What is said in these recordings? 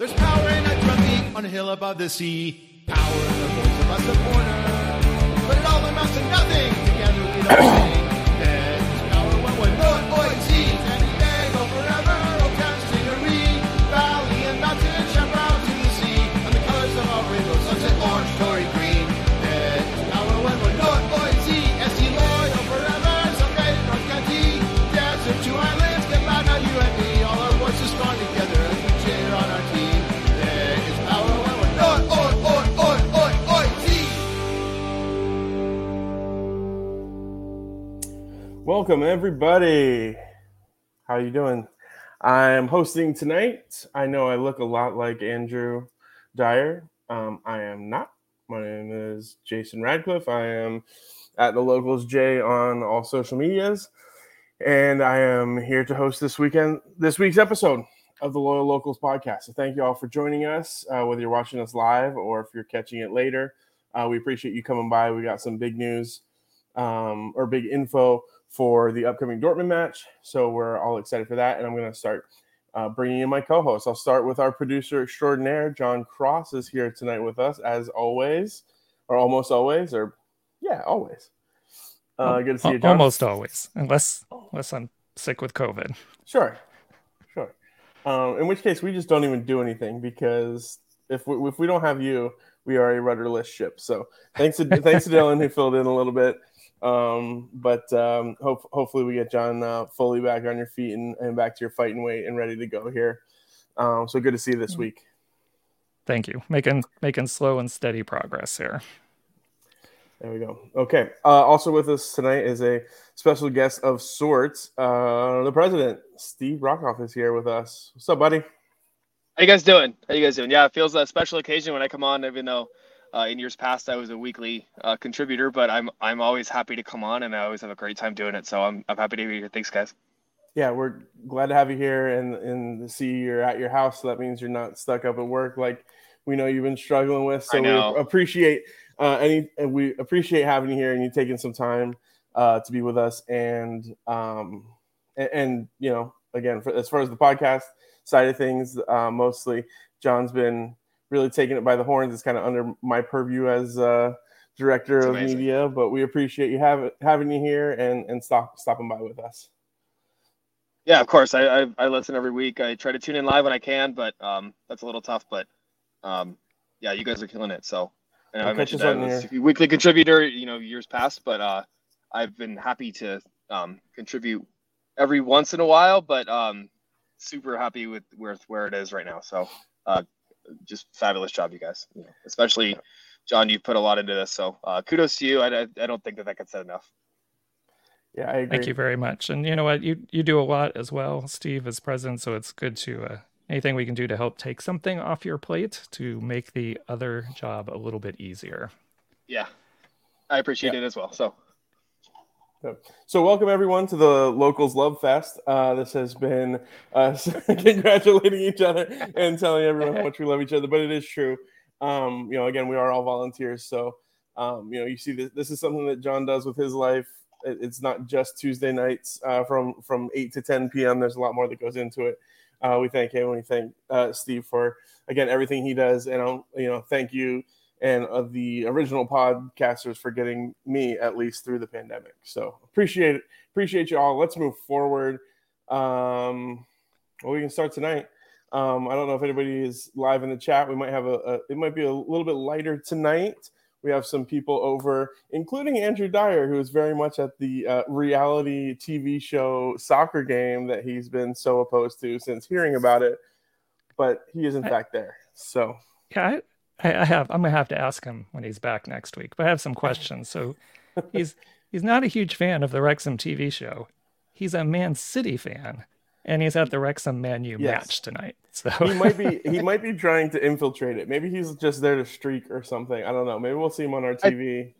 There's power in a drum beat on a hill above the sea. Power in the voice of us the corner. But it all amounts to nothing. Together we don't Welcome everybody. How you doing? I'm hosting tonight. I know I look a lot like Andrew Dyer. Um, I am not. My name is Jason Radcliff. I am at the locals J on all social medias, and I am here to host this weekend this week's episode of the Loyal Locals podcast. So thank you all for joining us, uh, whether you're watching us live or if you're catching it later. Uh, we appreciate you coming by. We got some big news um, or big info for the upcoming Dortmund match. So we're all excited for that. And I'm going to start uh, bringing in my co host. I'll start with our producer extraordinaire, John Cross, is here tonight with us, as always, or almost always, or yeah, always. Uh, good to see you, John. Almost always, unless unless I'm sick with COVID. Sure, sure. Um, in which case, we just don't even do anything because if we, if we don't have you, we are a rudderless ship. So thanks to thanks to Dylan who filled in a little bit. Um, but um, hope, hopefully we get John uh, fully back on your feet and, and back to your fighting weight and ready to go here. Um, so good to see you this week. Thank you. Making making slow and steady progress here. There we go. Okay. Uh, also with us tonight is a special guest of sorts. Uh, the president, Steve Brockhoff, is here with us. What's up, buddy? How you guys doing? How you guys doing? Yeah, it feels a special occasion when I come on, even though uh, in years past I was a weekly uh, contributor, but I'm I'm always happy to come on and I always have a great time doing it. So I'm I'm happy to be here. Thanks, guys. Yeah, we're glad to have you here and and see you're at your house. So that means you're not stuck up at work like we know you've been struggling with. So we appreciate uh, any and we appreciate having you here and you taking some time uh, to be with us and um and, and you know again for, as far as the podcast side of things, uh, mostly John's been really taking it by the horns. It's kind of under my purview as uh, director It's of amazing. media, but we appreciate you have, having you here and and stop stopping by with us. Yeah, of course. I, I I listen every week. I try to tune in live when I can, but um that's a little tough. But um yeah, you guys are killing it. So and I mentioned us I on was your- a weekly contributor, you know, years past, but uh I've been happy to um contribute every once in a while, but um super happy with where where it is right now. So uh just fabulous job, you guys. You know, especially John, you put a lot into this. So uh kudos to you. I, I, I don't think that that gets said enough. Yeah, I agree. Thank you very much. And you know what? You you do a lot as well, Steve, as president. So it's good to uh, anything we can do to help take something off your plate to make the other job a little bit easier. Yeah. I appreciate Yeah. it as well. So So, welcome everyone to the Locals Love Fest. Uh, this has been us congratulating each other and telling everyone how much we love each other, but it is true. Um, you know, again, we are all volunteers, so um, you know, you see, this, this is something that John does with his life. It- It's not just Tuesday nights uh, from from eight to ten p.m. There's a lot more that goes into it. Uh, we thank him. We thank uh, Steve for again everything he does, and I'll, you know, thank you and of the original podcasters for getting me at least through the pandemic. So appreciate it. Appreciate you all. Let's move forward. Um, well, we can start tonight. Um, I don't know if anybody is live in the chat. We might have a, a it might be a little bit lighter tonight. We have some people over, including Andrew Dyer, who is very much at the uh, reality TV show soccer game that he's been so opposed to since hearing about it. But he is in I- fact there. So Yeah, I, I have. I'm gonna have to ask him when he's back next week. But I have some questions. So he's he's not a huge fan of the Wrexham TV show. He's a Man City fan, and he's at the Wrexham Man U Yes. match tonight. So he might be he might be trying to infiltrate it. Maybe he's just there to streak or something. I don't know. Maybe we'll see him on our I- TV.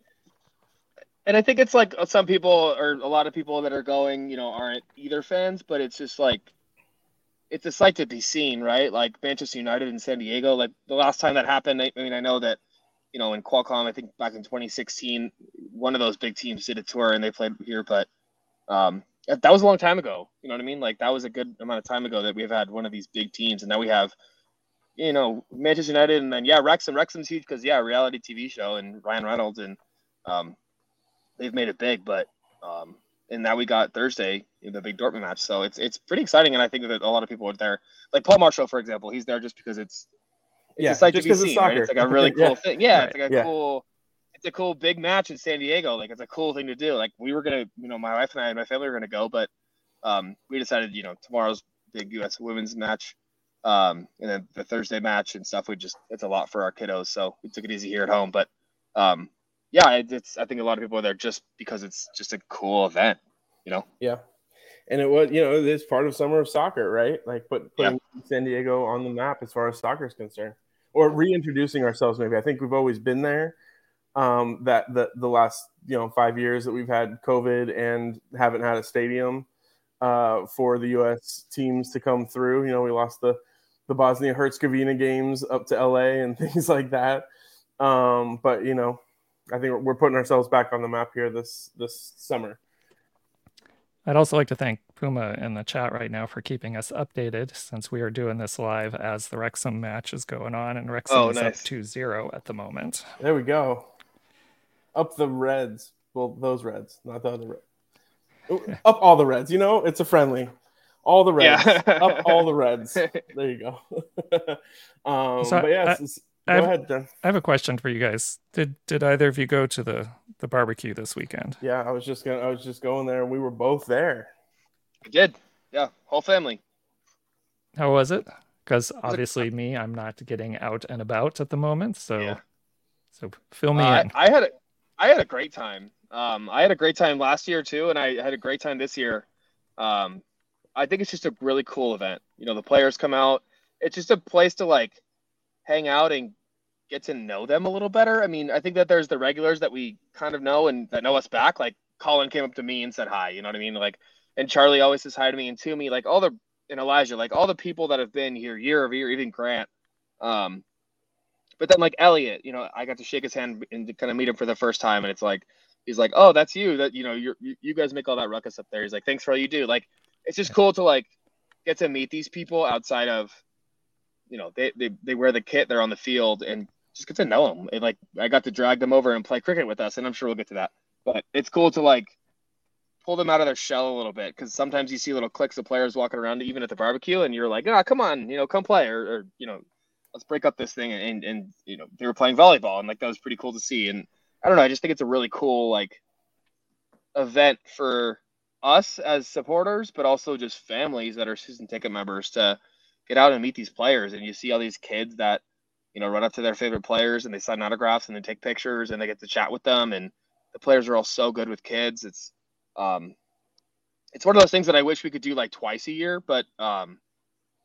and I think it's like some people or a lot of people that are going, you know, aren't either fans, but it's just like it's a sight to be seen, right? Like Manchester United and San Diego. Like the last time that happened, I, I mean, I know that, you know, in Qualcomm, I think back in 2016, one of those big teams did a tour and they played here, but um, that was a long time ago. You know what I mean? Like that was a good amount of time ago that we've had one of these big teams, and now we have, you know Manchester United, and then yeah, Wrexham. Wrexham's huge because yeah, reality TV show and Ryan Reynolds, and um, they've made it big. But um, and now we got Thursday the big Dortmund match, so it's it's pretty exciting, and I think that a lot of people are there. Like Paul Marshall, for example, he's there just because it's it's Yeah, just be 'cause it's seen. Right? soccer. It's like a really cool Yeah. thing. Yeah, Right. it's like a Yeah. cool. It's a cool big match in San Diego. Like it's a cool thing to do. Like we were gonna, you know, my wife and I and my family were gonna go, but um, we decided, you know, tomorrow's big U.S. women's match, um, and then the Thursday match and stuff. We just it's a lot for our kiddos, so we took it easy here at home. But um, yeah, it, it's I think a lot of people are there just because it's just a cool event. You know, Yeah. And it was, you know, it is part of summer of soccer, right? Like put, putting San Diego on the map as far as soccer is concerned, or reintroducing ourselves. Maybe I think we've always been there. Um, that the the last you know five years that we've had COVID and haven't had a stadium uh, for the U.S. teams to come through. You know, we lost the the Bosnia Herzegovina games up to LA and things like that. Um, but you know, I think we're putting ourselves back on the map here this this summer. I'd also like to thank Puma in the chat right now for keeping us updated since we are doing this live as the Wrexham match is going on, and Wrexham Oh, is up nice. 2 0 at the moment. There we go. Up the Reds. Well, those Reds, not the other Reds. Up all the Reds. You know, it's a friendly. All the Reds. Yeah. Up all the Reds. There you go. um, So but yes, I- it's- I go have- ahead, Jen. I have a question for you guys. Did did either of you go to the the barbecue this weekend? Yeah, I was just gonna. I was just going there, and we were both there. I did. Yeah, whole family. How was it? Because obviously, me, I'm not getting out and about at the moment. So, Yeah. so fill me Uh, in. I, I had a, I had a great time. Um, I had a great time last year too, and I had a great time this year. Um, I think it's just a really cool event. You know, the players come out. It's just a place to like hang out and get to know them a little better. I mean, I think that there's the regulars that we kind of know and that know us back. Like Colin came up to me and said hi. You know what I mean? Like, and Charlie always says hi to me and to me. Like all the and Elijah, like all the people that have been here year over year, even Grant. Um, but then like Elliot, you know, I got to shake his hand and to kind of meet him for the first time, and it's like he's like, "Oh, that's you. That you know, you're, you you guys make all that ruckus up there." He's like, "Thanks for all you do." Like, it's just cool to like get to meet these people outside of, you know, they they they wear the kit, they're on the field, and just get to know them. And like, I got to drag them over and play cricket with us, and I'm sure we'll get to that. But it's cool to like pull them out of their shell a little bit because sometimes you see little cliques of players walking around even at the barbecue, and you're like, "Ah, come on, you know, come play," or, or you know, let's break up this thing and and you know they were playing volleyball and like that was pretty cool to see and i don't know i just think it's a really cool like event for us as supporters but also just families that are season ticket members to get out and meet these players and you see all these kids that you know run up to their favorite players and they sign autographs and they take pictures and they get to chat with them and the players are all so good with kids it's um it's one of those things that i wish we could do like twice a year but um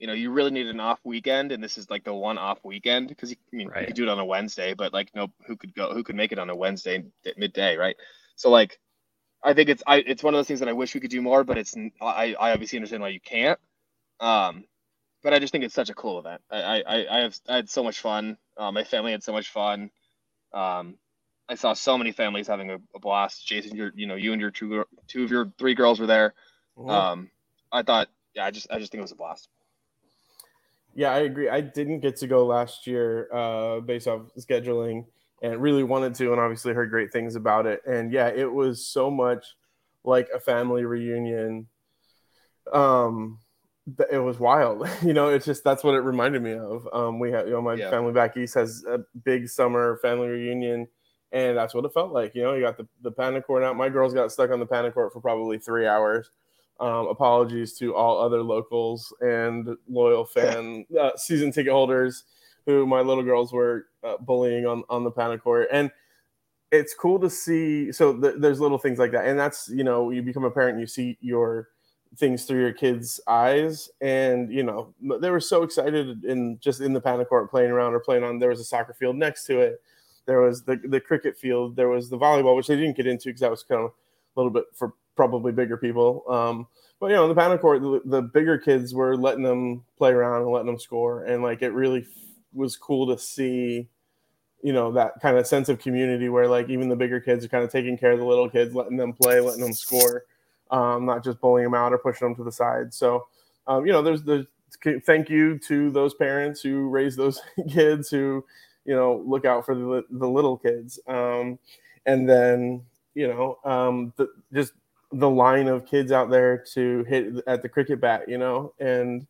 you know, you really need an off weekend, and this is like the one off weekend because I mean, Right. you could do it on a Wednesday, but like, no, who could go? Who could make it on a Wednesday at midday, right? So like, I think it's I it's one of those things that I wish we could do more, but it's I I obviously understand why you can't. Um, but I just think it's such a cool event. I I I have I had so much fun. Uh, my family had so much fun. Um, I saw so many families having a, a blast. Jason, your you know you and your two two of your three girls were there. Um, I thought yeah, I just I just think it was a blast. Yeah, I agree. I didn't get to go last year uh, based off scheduling and really wanted to, and obviously heard great things about it. And yeah, it was so much like a family reunion. Um, it was wild. you know, it's just that's what it reminded me of. Um, we have, you know, my Yeah. family back east has a big summer family reunion, and that's what it felt like. You know, you got the the panic court out. My girls got stuck on the panic court for probably three hours. Um, apologies to all other locals and loyal fan uh, season ticket holders who my little girls were uh, bullying on on the panic court and it's cool to see so th- there's little things like that and that's you know you become a parent and you see your things through your kids eyes. And you know they were so excited in just in the panic court playing around or playing on there was a soccer field next to it. There was the the cricket field. There was the volleyball which they didn't get into because that was kind of a little bit for probably bigger people. Um but you know in the panic court the, the bigger kids were letting them play around and letting them score. And like it really f- was cool to see you know that kind of sense of community where like even the bigger kids are kind of taking care of the little kids letting them play letting them score um, not just bullying them out or pushing them to the side. So um, you know there's the thank you to those parents who raise those kids who you know look out for the, the little kids. Um, and then you know um, the, just the line of kids out there to hit at the cricket bat you know and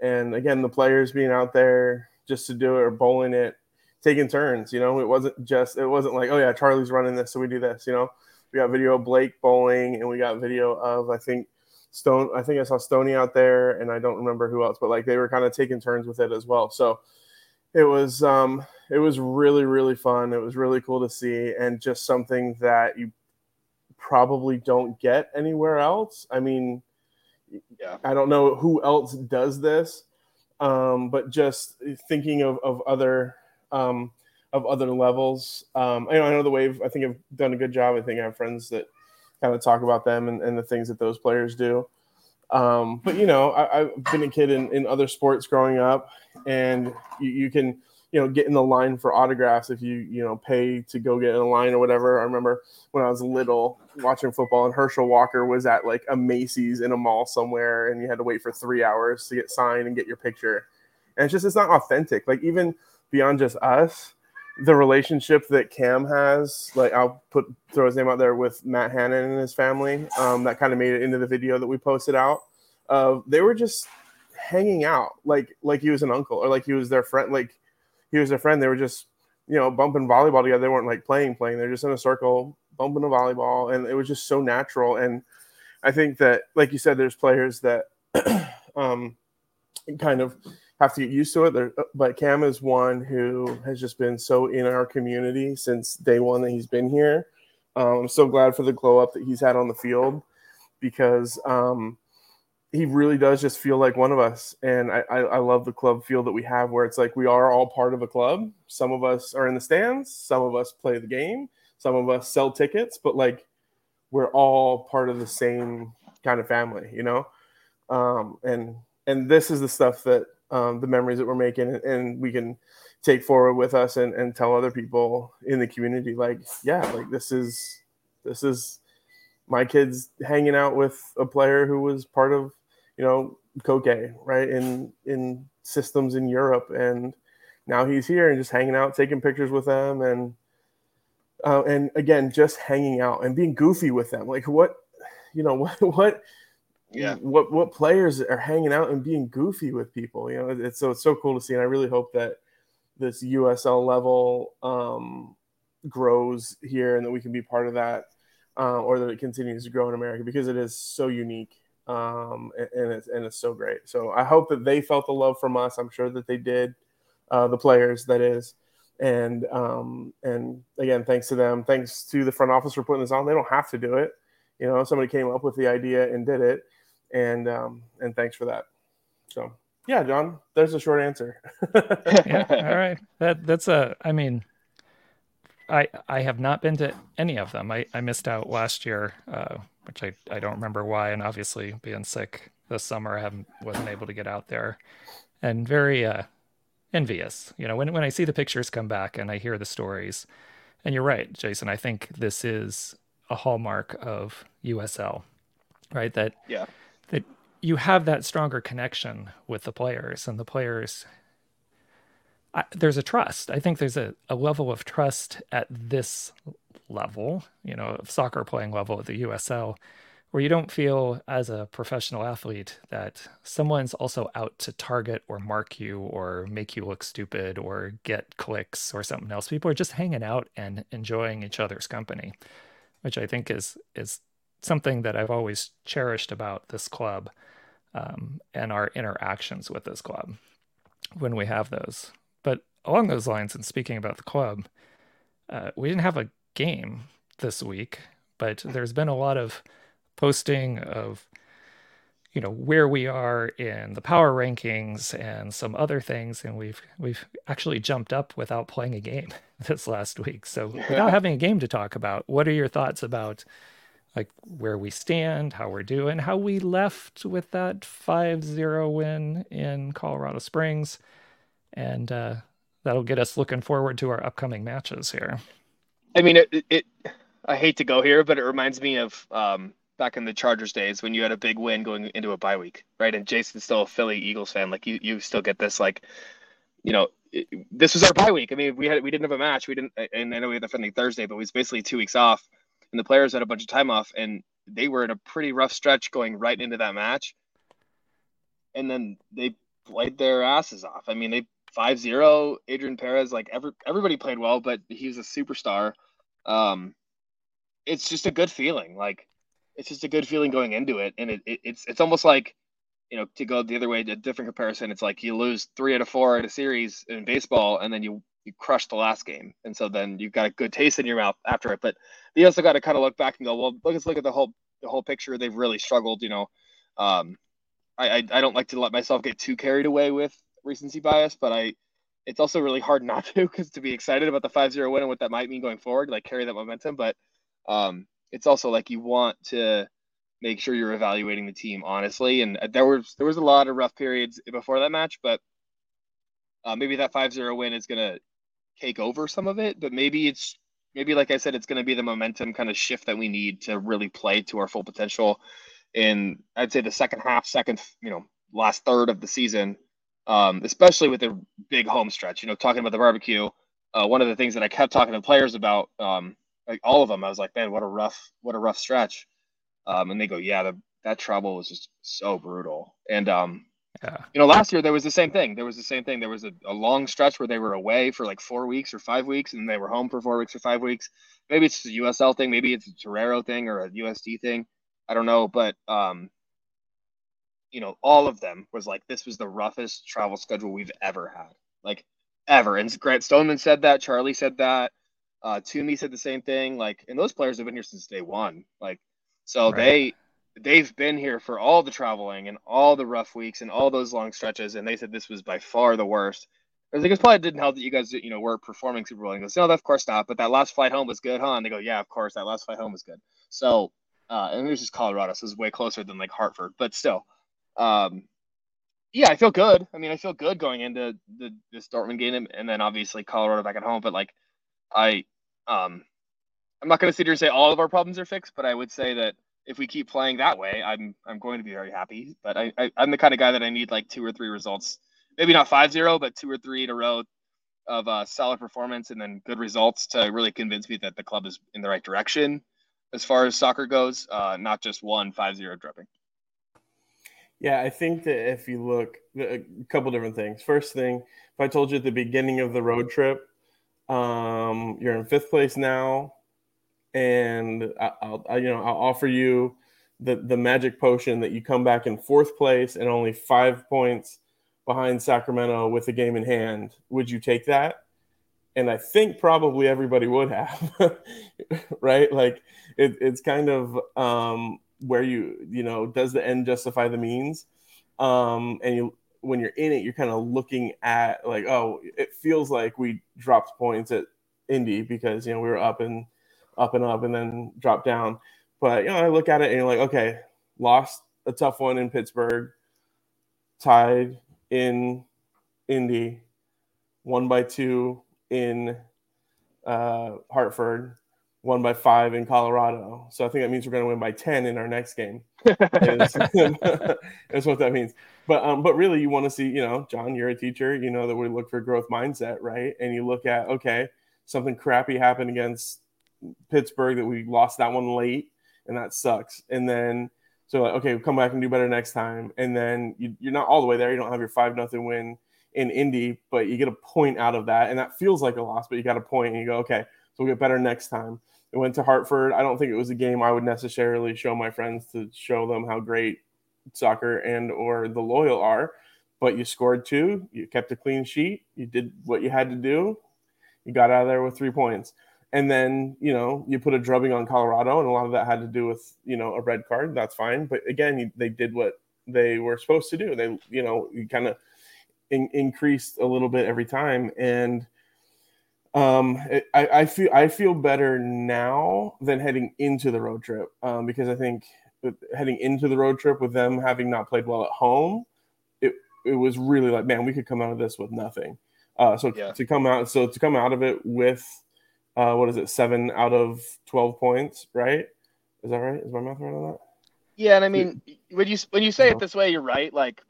and again the players being out there just to do it or bowling it taking turns you know it wasn't just it wasn't like oh yeah charlie's running this so we do this you know we got video of blake bowling and we got video of i think stone i think i saw stony out there and i don't remember who else but like they were kind of taking turns with it as well. So it was um it was really really fun. It was really cool to see and just something that you probably don't get anywhere else. I mean yeah. i don't know who else does this um, but just thinking of, of other um, of other levels um, I, know, I know the wave i think i've done a good job i think i have friends that kind of talk about them and, and the things that those players do um, but you know I, have been a kid in, in other sports growing up and you, you can you know get in the line for autographs if you you know pay to go get in a line or whatever. I remember when I was little watching football and Herschel Walker was at like a Macy's in a mall somewhere and you had to wait for three hours to get signed and get your picture. And it's just it's not authentic. Like even beyond just us, the relationship that Cam has, like I'll put throw his name out there with Matt Hannon and his family, um, that kind of made it into the video that we posted out. Uh, they were just hanging out like like he was an uncle or like he was their friend. Like he was their friend. They were just, you know, bumping volleyball together. They weren't like playing, playing. They're just in a circle, bumping a volleyball, and it was just so natural. And I think that, like you said, there's players that um, kind of have to get used to it. There, but Cam is one who has just been so in our community since day one that he's been here. Um, I'm so glad for the glow up that he's had on the field because um, he really does just feel like one of us. And I, I, I, love the club feel that we have where it's like we are all part of a club. Some of us are in the stands, some of us play the game, some of us sell tickets, but like we're all part of the same kind of family, you know? Um, and and this is the stuff that um, the memories that we're making and, we can take forward with us and, and tell other people in the community like, yeah, like this is this is my kids hanging out with a player who was part of you know, Koke, right? In in systems in Europe, and now he's here and just hanging out, taking pictures with them, and uh, and again, just hanging out and being goofy with them. Like what, you know, what what yeah what what players are hanging out and being goofy with people you know it's so it's so cool to see and i really hope that this usl level um, grows here and that we can be part of that uh, or that it continues to grow in america because it is so unique um, and, it's and it's so great. So I hope that they felt the love from us. I'm sure that they did, uh, the players that is, and um, and again, thanks to them. Thanks to the front office for putting this on. They don't have to do it. You know, somebody came up with the idea and did it, and um, and thanks for that. So yeah, John, there's a short answer. yeah, all right. That that's a. I mean, I I have not been to any of them. I, I missed out last year, uh, which I, I don't remember why, and obviously being sick this summer, I haven't wasn't able to get out there, and very uh, envious. You know, when when I see the pictures come back and I hear the stories, and you're right, Jason. I think this is a hallmark of USL, right? That yeah, that you have that stronger connection with the players, and the players I, there's a trust. I think there's a, a level of trust at this level, you know, of soccer playing level at the USL, where you don't feel as a professional athlete that someone's also out to target or mark you or make you look stupid or get clicks or something else. People are just hanging out and enjoying each other's company, which I think is is something that I've always cherished about this club um, and our interactions with this club when we have those. But along those lines, and speaking about the club, uh, we didn't have a game this week, but there's been a lot of posting of you know where we are in the power rankings and some other things and we've we've actually jumped up without playing a game this last week so without having a game to talk about what are your thoughts about like where we stand how we're doing how we left with that 5-0 win in colorado springs and uh, that'll get us looking forward to our upcoming matches here. I mean, it, it, I hate to go here, but it reminds me of um, back in the Chargers days when you had a big win going into a bye week, right? And Jason's still a Philly Eagles fan. Like you, you still get this like, you know, it, this was our bye week. I mean, we had we didn't have a match. We didn't, and I know we had the friendly Thursday, but it was basically two weeks off, and the players had a bunch of time off, and they were in a pretty rough stretch going right into that match. And then they played their asses off. I mean, they 5-0 Adrian Perez like every everybody played well, but he was a superstar. Um it's just a good feeling. Like it's just a good feeling going into it and it, it it's it's almost like you know, to go the other way, a different comparison, it's like you lose three out of four in a series in baseball, and then you you crush the last game, and so then you've got a good taste in your mouth after it. But you also got to kind of look back and go, well, let's look at the whole the whole picture. They've really struggled, you know. Um, I, I I don't like to let myself get too carried away with recency bias, but I it's also really hard not to because to be excited about the 5-0 win and what that might mean going forward, like carry that momentum. But um, it's also like you want to make sure you're evaluating the team honestly. And there was there was a lot of rough periods before that match, but uh, maybe that 5-0 win is gonna take over some of it. But maybe it's maybe like I said, it's gonna be the momentum kind of shift that we need to really play to our full potential. In I'd say the second half, second you know last third of the season um, especially with the big home stretch. You know, talking about the barbecue, uh, one of the things that I kept talking to players about, um, like all of them, I was like, man, what a rough, what a rough stretch. Um, and they go, yeah, the, that trouble was just so brutal. And um, yeah. you know, last year there was the same thing. There was the same thing. There was a, a long stretch where they were away for like four weeks or five weeks, and they were home for four weeks or five weeks. Maybe it's a USL thing, maybe it's a Torero thing or a USD thing. I don't know, but um, you know, all of them was like, this was the roughest travel schedule we've ever had, like ever. And Grant Stoneman said that, Charlie said that, uh, Toomey said the same thing. Like, and those players have been here since day one. Like, so right. they they've been here for all the traveling and all the rough weeks and all those long stretches, and they said this was by far the worst. I think it's probably didn't help that you guys, you know, were performing super well. And goes, no, of course not. But that last flight home was good, huh? And they go, yeah, of course, that last flight home was good. So, uh, and it was just Colorado, so it was way closer than like Hartford, but still, um, yeah, I feel good. I mean, I feel good going into the this Dortmund game, and then obviously Colorado back at home. But like, I, um, I'm not going to sit here and say all of our problems are fixed, but I would say that if we keep playing that way, I'm I'm going to be very happy. But I, I am the kind of guy that I need like two or three results, maybe not 5-0, but two or three in a row of uh, solid performance and then good results to really convince me that the club is in the right direction as far as soccer goes, uh, not just one 5-0 dropping. Yeah, I think that if you look, a couple different things. First thing, if I told you at the beginning of the road trip, um, you're in fifth place now, and I'll, I, you know I'll offer you the the magic potion that you come back in fourth place and only five points behind Sacramento with a game in hand. Would you take that? And I think probably everybody would have, right? Like it, it's kind of um, where you you know does the end justify the means um and you when you're in it you're kind of looking at like oh it feels like we dropped points at indy because you know we were up and up and up and then drop down but you know i look at it and you're like okay lost a tough one in pittsburgh tied in indy one by two in uh, hartford one by five in Colorado. So I think that means we're going to win by 10 in our next game. is, That's what that means. But um, but really, you want to see, you know, John, you're a teacher. You know that we look for growth mindset, right? And you look at, okay, something crappy happened against Pittsburgh that we lost that one late, and that sucks. And then so like, okay, we'll come back and do better next time. And then you, you're not all the way there. You don't have your five nothing win in Indy, but you get a point out of that, and that feels like a loss. But you got a point, and you go, okay, so we'll get better next time. It went to Hartford. I don't think it was a game I would necessarily show my friends to show them how great soccer and or the loyal are. But you scored two. You kept a clean sheet. You did what you had to do. You got out of there with three points. And then, you know, you put a drubbing on Colorado, and a lot of that had to do with, you know, a red card. That's fine. But again, they did what they were supposed to do. They, you know, you kind of in- increased a little bit every time. And um, I, I feel I feel better now than heading into the road trip um, because I think heading into the road trip with them having not played well at home, it it was really like man we could come out of this with nothing. Uh, so yeah. to come out so to come out of it with uh, what is it seven out of twelve points right? Is that right? Is my math right on that? Yeah, and I mean, when you when you say it this way, you're right. Like,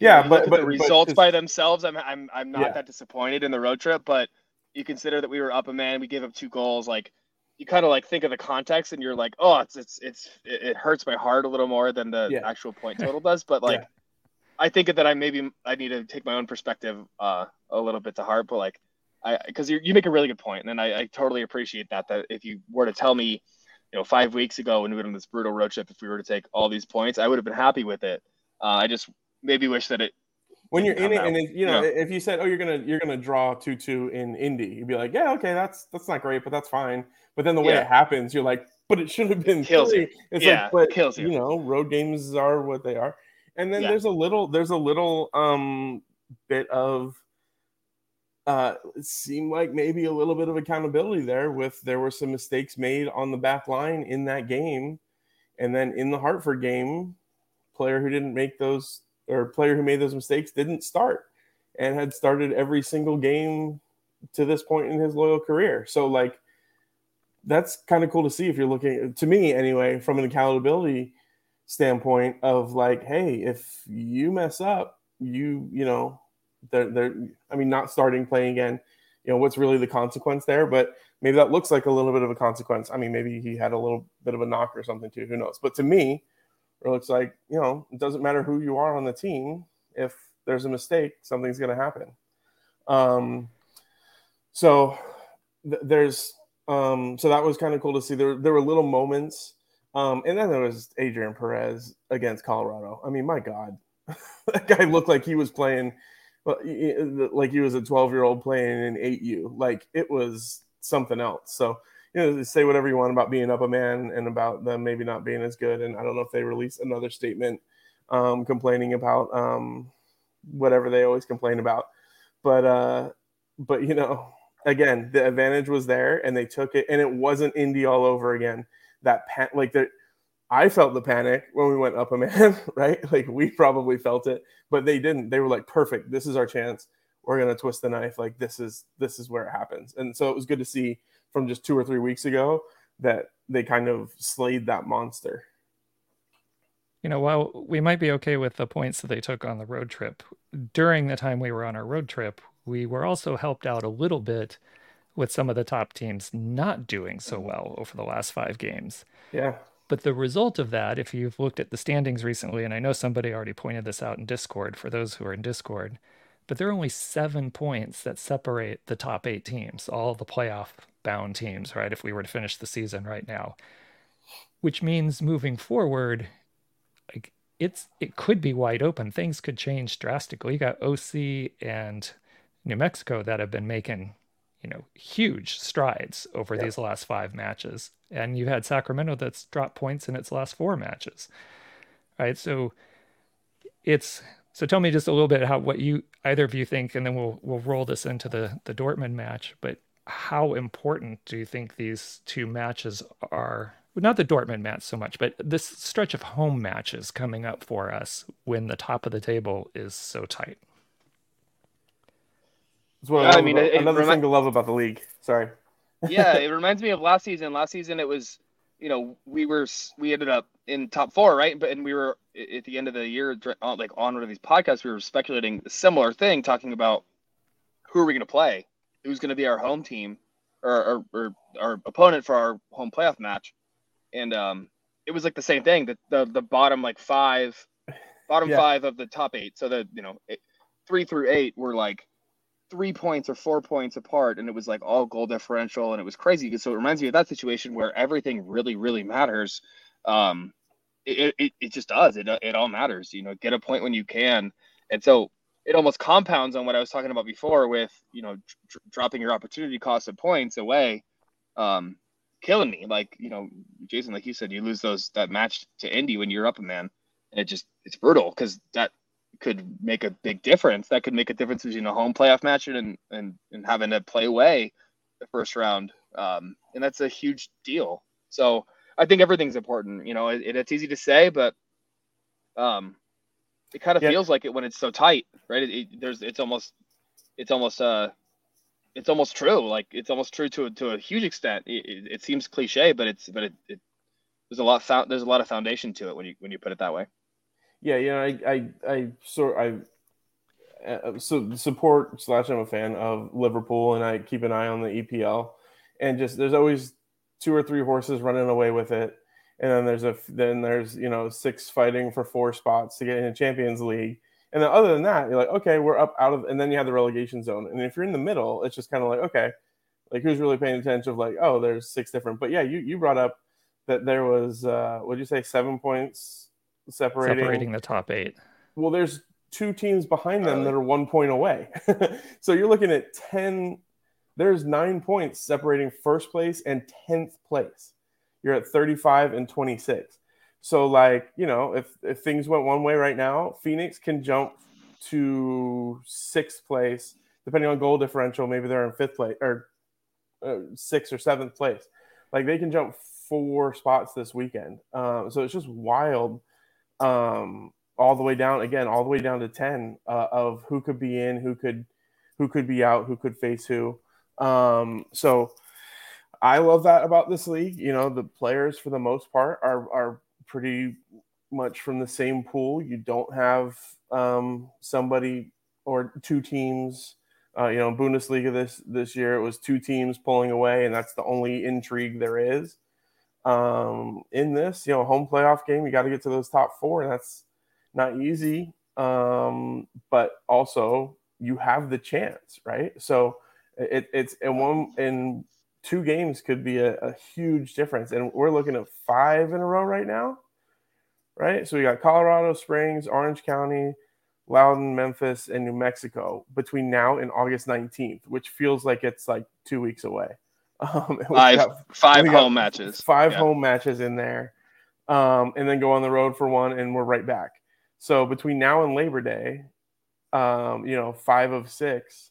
Yeah, but but the results just- by themselves, I'm I'm I'm not Yeah. that disappointed in the road trip. But you consider that we were up a man, we gave up two goals. Like, you kind of like think of the context, and you're like, oh, it's it's it's it hurts my heart a little more than the Yeah. actual point total does. But like, Yeah. I think that I maybe I need to take my own perspective uh, a little bit to heart. But like, because you you make a really good point, and I, I totally appreciate that. That if you were to tell me you know, five weeks ago when we went on this brutal road trip, if we were to take all these points, I would have been happy with it. Uh, I just maybe wish that it. when you're in it out. and it, you know Yeah. if you said oh you're gonna you're gonna draw 2-2 in indy you'd be like yeah okay that's that's not great but that's fine but then the way Yeah. it happens you're like but it should have been Kills three. you. it's Yeah, like but kills you. you know road games are what they are and then there's a little there's a little um bit of uh it seemed like maybe a little bit of accountability there with there were some mistakes made on the back line in that game. And then in the hartford game player who didn't make those or player who made those mistakes didn't start and had started every single game to this point in his loyal career. So like that's kind of cool to see if you're looking to me anyway from an accountability standpoint of like hey if you mess up you you know they're, they're i mean not starting playing again you know what's really the consequence there? But maybe that looks like a little bit of a consequence. I mean maybe he had a little bit of a knock or something too who knows? But to me it looks like you know it doesn't matter who you are on the team if there's a mistake something's going to happen. Um so th- there's um so that was kind of cool to see. There, there were little moments um and then there was adrian perez against colorado. I mean my god. That guy looked like he was playing like he was a 12 year old playing in 8u like it was something else. So you know say whatever you want about being up a man and about them maybe not being as good and i don't know if they released another statement um complaining about um whatever they always complain about. But uh but you know again the advantage was there and they took it and it wasn't Indy all over again. That pan- like the I felt the panic when we went up a man, right? Like we probably felt it, but they didn't. They were like, "Perfect, this is our chance. We're gonna twist the knife. Like this is this is where it happens." And so it was good to see from just two or three weeks ago that they kind of slayed that monster. You know, while we might be okay with the points that they took on the road trip, during the time we were on our road trip, we were also helped out a little bit with some of the top teams not doing so mm-hmm. well over the last five games. Yeah, But the result of that, if you've looked at the standings recently, and I know somebody already pointed this out in Discord for those who are in Discord, but there are only seven points that separate the top eight teams, all the playoff bound teams, right? If we were to finish the season right now, which means moving forward, like it's it could be wide open. Things could change drastically. You got OC and New Mexico that have been making you know huge strides over Yeah. these last five matches. And you had sacramento that's dropped points in its last four matches right? So it's so tell me just a little bit how what you either of you think and then we'll we'll roll this into the the dortmund match but how important do you think these two matches are? Well, not the dortmund match so much but this stretch of home matches coming up for us when the top of the table is so tight that's what I, I mean, about- it- it another remi- thing to love about the league. Sorry. yeah, it reminds me of last season. Last season, it was, you know, we were we ended up in top four, right? But and we were at the end of the year, like on one of these podcasts, we were speculating a similar thing, talking about who are we going to play, who's going to be our home team, or, or or our opponent for our home playoff match, and um, it was like the same thing. that the the bottom like five, bottom Yeah. five of the top eight, so that you know, it, three through eight were like three points or four points apart and it was like all goal differential and it was crazy so it reminds me of that situation where everything really really matters. Um it, it, it just does. It, it all matters you know get a point when you can. And so it almost compounds on what i was talking about before with you know dr- dropping your opportunity cost of points away um killing me. Like you know jason like you said you lose those that match to indy when you're up a man and it just it's brutal because that could make a big difference. That could make a difference between a home playoff match and and, and having to play away the first round. Um, and that's a huge deal. So I think everything's important. You know, it, it's easy to say, but um, it kind of Yeah. feels like it when it's so tight, right? It, it- there's it's almost it's almost uh it's almost true. Like it's almost true to a, to a huge extent. It, it, it seems cliche, but it's but it, it there's a lot found there's a lot of foundation to it when you when you put it that way. Yeah, you know, I I I sort I uh, so support slash I'm a fan of Liverpool, and I keep an eye on the EPL, and just there's always two or three horses running away with it, and then there's a then there's you know six fighting for four spots to get in the Champions League, and then other than that, you're like okay, we're up out of, and then you have the relegation zone, and if you're in the middle, it's just kind of like okay, like who's really paying attention of like oh there's six different, but yeah, you you brought up that there was uh what did you say seven points separating separating the top eight. Well, there's two teams behind them Oh. that are one point away. so you're looking at 10, there's nine points separating first place and 10th place. You're at 35 and 26. So, like, you know, if, if things went one way right now, Phoenix can jump to sixth place, depending on goal differential. Maybe they're in fifth place or uh, sixth or seventh place. Like, they can jump four spots this weekend. Um, so it's just wild. Um, all the way down again, all the way down to ten uh, of who could be in, who could, who could be out, who could face who. Um, so I love that about this league. You know, the players for the most part are are pretty much from the same pool. You don't have um, somebody or two teams. Uh, you know, Bundesliga this this year it was two teams pulling away, and that's the only intrigue there is. Um, in this, you know, home playoff game, you got to get to those top four, and that's not easy. Um, but also you have the chance, right? So it, it's in one in two games could be a, a huge difference, and we're looking at five in a row right now, right? So we got Colorado Springs, Orange County, Loudoun, Memphis, and New Mexico between now and August 19th, which feels like it's like two weeks away. Um, Five got five home matches. five Yeah. home matches in there, um, and then go on the road for one, and we're right back. So between now and Labor Day, um, you know, five of six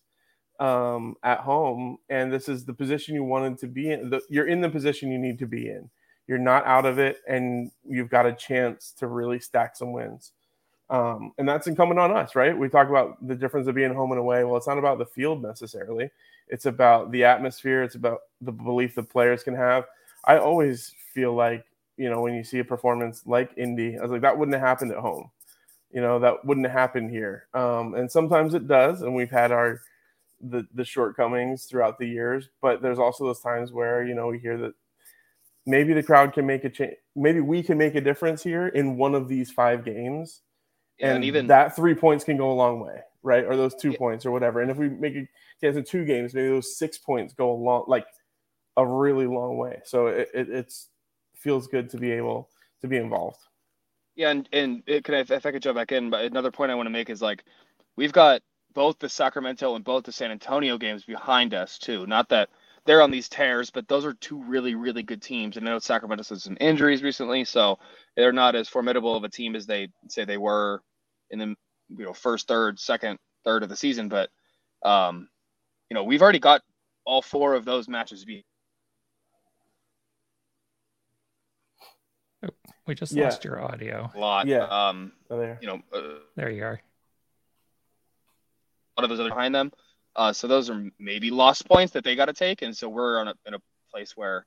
um, at home, and this is the position you wanted to be in. The, you're in the position you need to be in. You're not out of it, and you've got a chance to really stack some wins. Um, and that's incumbent on us, right? We talk about the difference of being home and away. Well, it's not about the field necessarily. It's about the atmosphere. It's about the belief the players can have. I always feel like, you know, when you see a performance like Indy, I was like, that wouldn't have happened at home. You know, that wouldn't have happened here. Um, and sometimes it does. And we've had our, the, the shortcomings throughout the years, but there's also those times where, you know, we hear that maybe the crowd can make a change. Maybe we can make a difference here in one of these five games Yeah, and, even that three points can go a long way, right? Or those two Yeah. points or whatever. And if we make a chance in two games, maybe those six points go a long, like a really long way. So it, it it's feels good to be able to be involved. Yeah, and and it, can I, if I could jump back in, but another point I want to make is like we've got both the Sacramento and both the San Antonio games behind us too. Not that they're on these tears, but those are two really really good teams. And I know Sacramento's had some injuries recently, so they're not as formidable of a team as they say they were in the you know first, third, second, third of the season. But um, you know we've already got all four of those matches beat. We just Yeah. lost your audio. A lot. Yeah. Um, So there. you know, uh, There you are. lot of those other behind them. Uh, so those are maybe lost points that they got to take, and so we're on a, in a place where,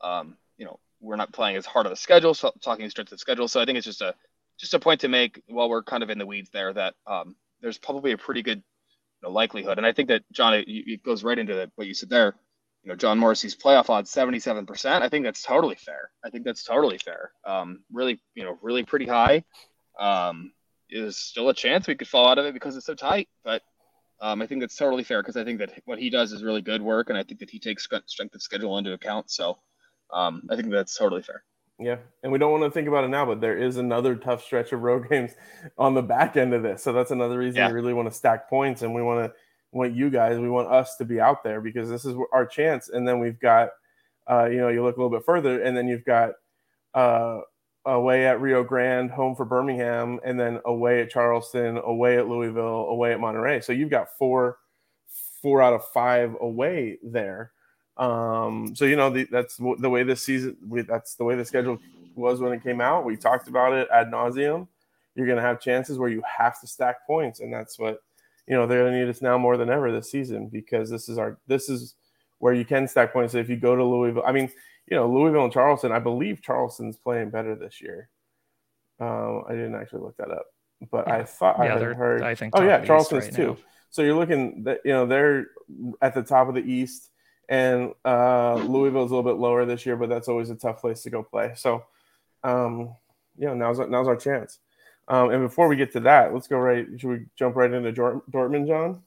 um, you know, we're not playing as hard of a schedule, so talking strength of schedule. So I think it's just a just a point to make while we're kind of in the weeds there that um, there's probably a pretty good you know, likelihood, and I think that John, it, it goes right into the, what you said there. You know, John Morrissey's playoff odds seventy seven percent. I think that's totally fair. I think that's totally fair. Um, really, you know, really pretty high. Um, is still a chance we could fall out of it because it's so tight, but um, I think that's totally fair because I think that what he does is really good work, and I think that he takes strength of schedule into account. So um, I think that's totally fair. Yeah, and we don't want to think about it now, but there is another tough stretch of road games on the back end of this. So that's another reason Yeah. we really want to stack points, and we want to want you guys, we want us to be out there because this is our chance. And then we've got, uh, you know, you look a little bit further, and then you've got uh, away at Rio Grande, home for Birmingham, and then away at Charleston, away at Louisville, away at Monterey. So you've got four, four out of five away there. Um, so you know the, that's the way this season. We, that's the way the schedule was when it came out. We talked about it ad nauseum. You're going to have chances where you have to stack points, and that's what you know they're going to need us now more than ever this season because this is our this is where you can stack points. If you go to Louisville, I mean, you know, Louisville and Charleston. I believe Charleston's playing better this year. Um, I didn't actually look that up, but I thought I Yeah, they're heard. I think Oh yeah, of the East Charleston's right too. now. So you're looking that you know they're at the top of the East, and uh, Louisville's a little bit lower this year, but that's always a tough place to go play. So, um, you know, now's now's our chance. Um, and before we get to that, let's go right. Should we jump right into Dort- Dortmund, John?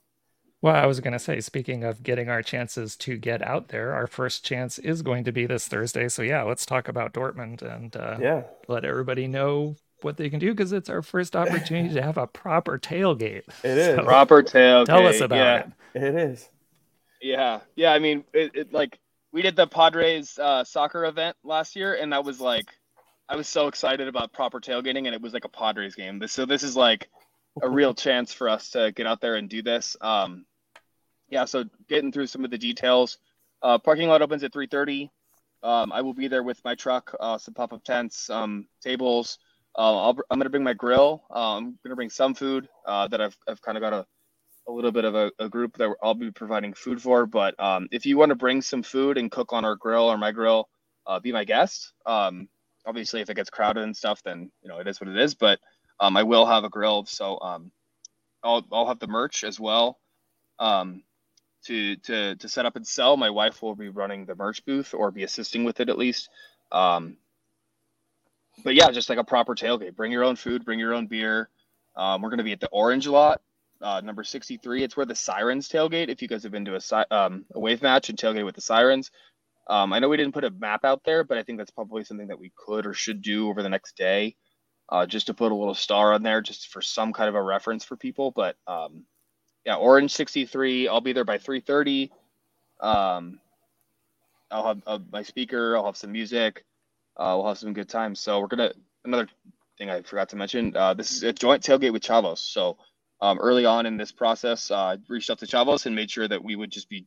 Well, I was going to say, speaking of getting our chances to get out there, our first chance is going to be this Thursday. So, yeah, let's talk about Dortmund and uh, Yeah, let everybody know what they can do because it's our first opportunity to have a proper tailgate. It is. So, Proper tailgate. tell us about yeah. it. it is. Yeah, yeah. I mean, it, it like we did the Padres uh, soccer event last year, and that was like, I was so excited about proper tailgating, and it was like a Padres game. This, so this is like a real chance for us to get out there and do this. Um, yeah. So getting through some of the details. Uh, parking lot opens at 3:30. Um, I will be there with my truck, uh, some pop-up tents, um, tables. Uh, I'll, I'm gonna bring my grill. Uh, I'm gonna bring some food uh, that I've I've kind of got a a little bit of a, a group that I'll be providing food for. But um, if you want to bring some food and cook on our grill or my grill, uh, be my guest. Um, obviously, if it gets crowded and stuff, then you know it is what it is. But um, I will have a grill, so um, I'll I'll have the merch as well. Um, to to to set up and sell. My wife will be running the merch booth or be assisting with it at least. Um, but yeah, just like a proper tailgate. Bring your own food, bring your own beer. We're going to be at the Orange Lot, uh, number 63. It's where the Sirens tailgate. If you guys have been to a, um, a wave match and tailgate with the Sirens, um, I know we didn't put a map out there, but I think that's probably something that we could or should do over the next day, uh, just to put a little star on there, just for some kind of a reference for people. But um, yeah, Orange 63. I'll be there by 3:30. Um, I'll have uh, my speaker. I'll have some music. Uh, we'll have some good times. So we're gonna another thing I forgot to mention. Uh, this is a joint tailgate with Chavos. So um, early on in this process, uh, reached out to Chavos and made sure that we would just be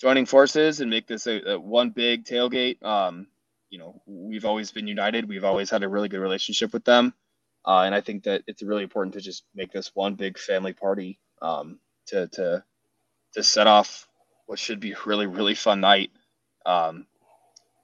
joining forces and make this a, a one big tailgate. Um, you know, we've always been united. We've always had a really good relationship with them, uh, and I think that it's really important to just make this one big family party um, to to to set off what should be a really really fun night. Um,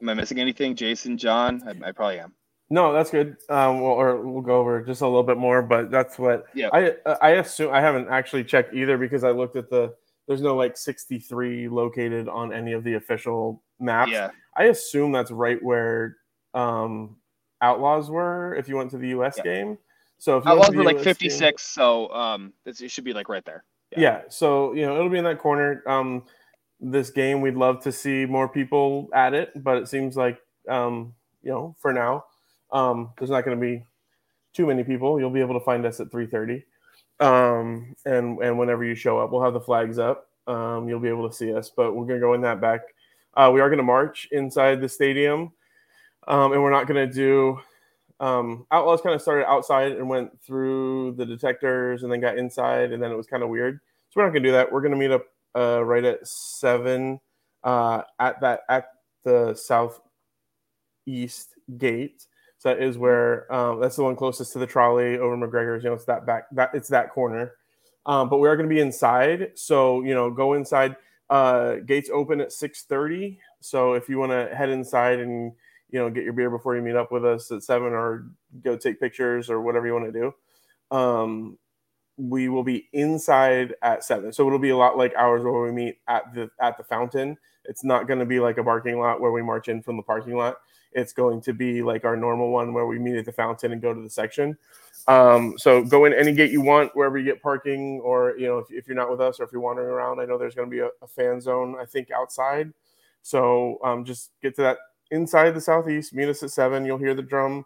am I missing anything, Jason, John? I, I probably am. No, that's good. Um, we'll, or we'll go over just a little bit more, but that's what Yeah. I I assume I haven't actually checked either because I looked at the there's no like 63 located on any of the official maps. Yeah, I assume that's right where um, Outlaws were if you went to the US Yeah. game. So if you Outlaws were like US 56, so um, it should be like right there. Game, yeah. So you know it'll be in that corner. Um, this game we'd love to see more people at it, but it seems like um, you know for now um, there's not going to be too many people. You'll be able to find us at 3:30, um, and and whenever you show up, we'll have the flags up. Um, you'll be able to see us, but we're going to go in that back. Uh, we are going to march inside the stadium, um, and we're not going to do. Um, Outlaws kind of started outside and went through the detectors, and then got inside, and then it was kind of weird. So we're not going to do that. We're going to meet up uh, right at seven uh, at that at the southeast gate. So that is where um, that's the one closest to the trolley over McGregor's. You know, it's that back that it's that corner. Um, but we are going to be inside, so you know, go inside. Uh, gates open at six thirty. So if you want to head inside and you know get your beer before you meet up with us at seven, or go take pictures or whatever you want to do, um, we will be inside at seven. So it'll be a lot like ours where we meet at the at the fountain. It's not going to be like a parking lot where we march in from the parking lot. It's going to be like our normal one where we meet at the fountain and go to the section. Um, so go in any gate you want, wherever you get parking, or you know, if, if you're not with us or if you're wandering around, I know there's going to be a, a fan zone, I think, outside. So um, just get to that inside the southeast, meet us at seven. You'll hear the drum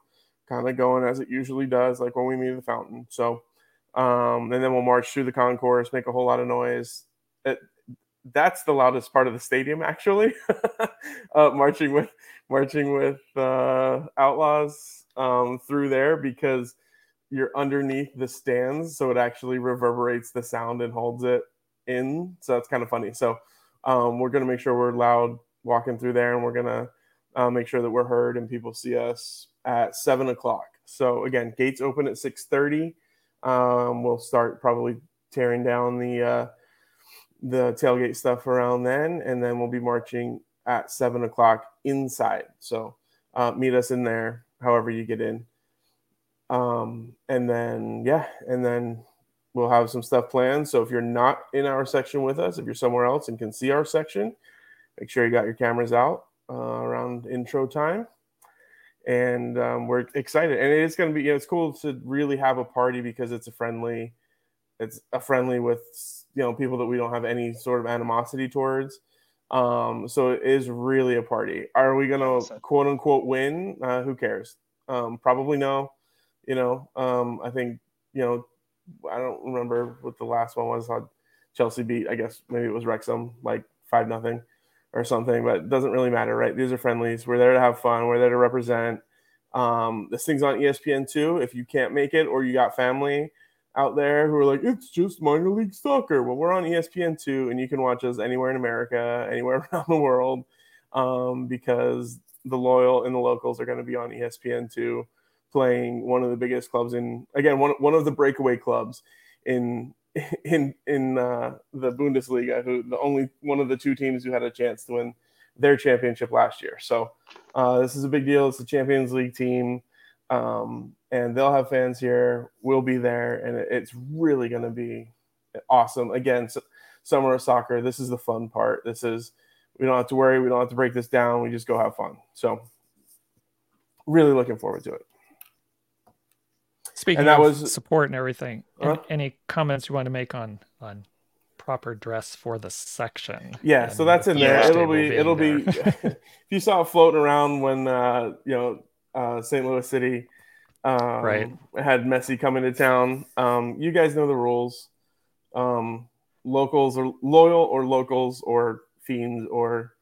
kind of going as it usually does, like when we meet at the fountain. So um, and then we'll march through the concourse, make a whole lot of noise. That's the loudest part of the stadium, actually. uh, marching with marching with uh, outlaws um, through there because you're underneath the stands, so it actually reverberates the sound and holds it in. So that's kind of funny. So um, we're gonna make sure we're loud walking through there, and we're gonna uh, make sure that we're heard and people see us at seven o'clock. So again, gates open at six thirty. Um, we'll start probably tearing down the uh, the tailgate stuff around then, and then we'll be marching at seven o'clock inside. So uh, meet us in there, however you get in. Um, and then yeah, and then we'll have some stuff planned. So if you're not in our section with us, if you're somewhere else and can see our section, make sure you got your cameras out uh, around intro time. And um, we're excited, and it's going to be. You know, it's cool to really have a party because it's a friendly, it's a friendly with you know people that we don't have any sort of animosity towards. Um, so it is really a party. Are we gonna quote unquote win? Uh, who cares? Um, probably no. You know, um, I think you know. I don't remember what the last one was. How Chelsea beat? I guess maybe it was Wrexham, like five nothing or something. But it doesn't really matter, right? These are friendlies. We're there to have fun. We're there to represent. Um, this thing's on ESPN too. If you can't make it or you got family out there who are like, it's just minor league soccer. Well, we're on ESPN two, and you can watch us anywhere in America, anywhere around the world, um, because the loyal and the locals are going to be on ESPN two, playing one of the biggest clubs in again one one of the breakaway clubs in in in uh, the Bundesliga, who the only one of the two teams who had a chance to win their championship last year. So uh, this is a big deal. It's the Champions League team. Um, and they'll have fans here. We'll be there, and it's really going to be awesome. Again, so, summer of soccer. This is the fun part. This is we don't have to worry. We don't have to break this down. We just go have fun. So, really looking forward to it. Speaking and that of was, support and everything, uh, any comments you want to make on on proper dress for the section? Yeah, so that's in there. It'll be it'll there. be. if you saw it floating around when uh, you know uh, St. Louis City um, right. Had Messi coming to town. Um, you guys know the rules. Um, locals or loyal or locals or fiends or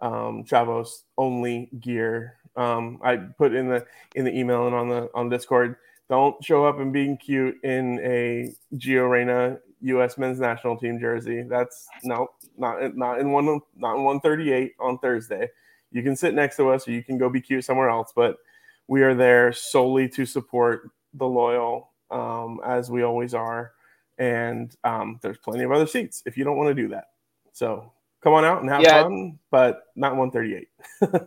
um, Chavos only gear. Um, I put in the in the email and on the on Discord. Don't show up and being cute in a Gio Reyna U.S. Men's National Team jersey. That's no, not not in one not in one thirty eight on Thursday. You can sit next to us, or you can go be cute somewhere else. But we are there solely to support the loyal, um, as we always are. And um, there's plenty of other seats if you don't want to do that. So come on out and have yeah. fun, but not 138.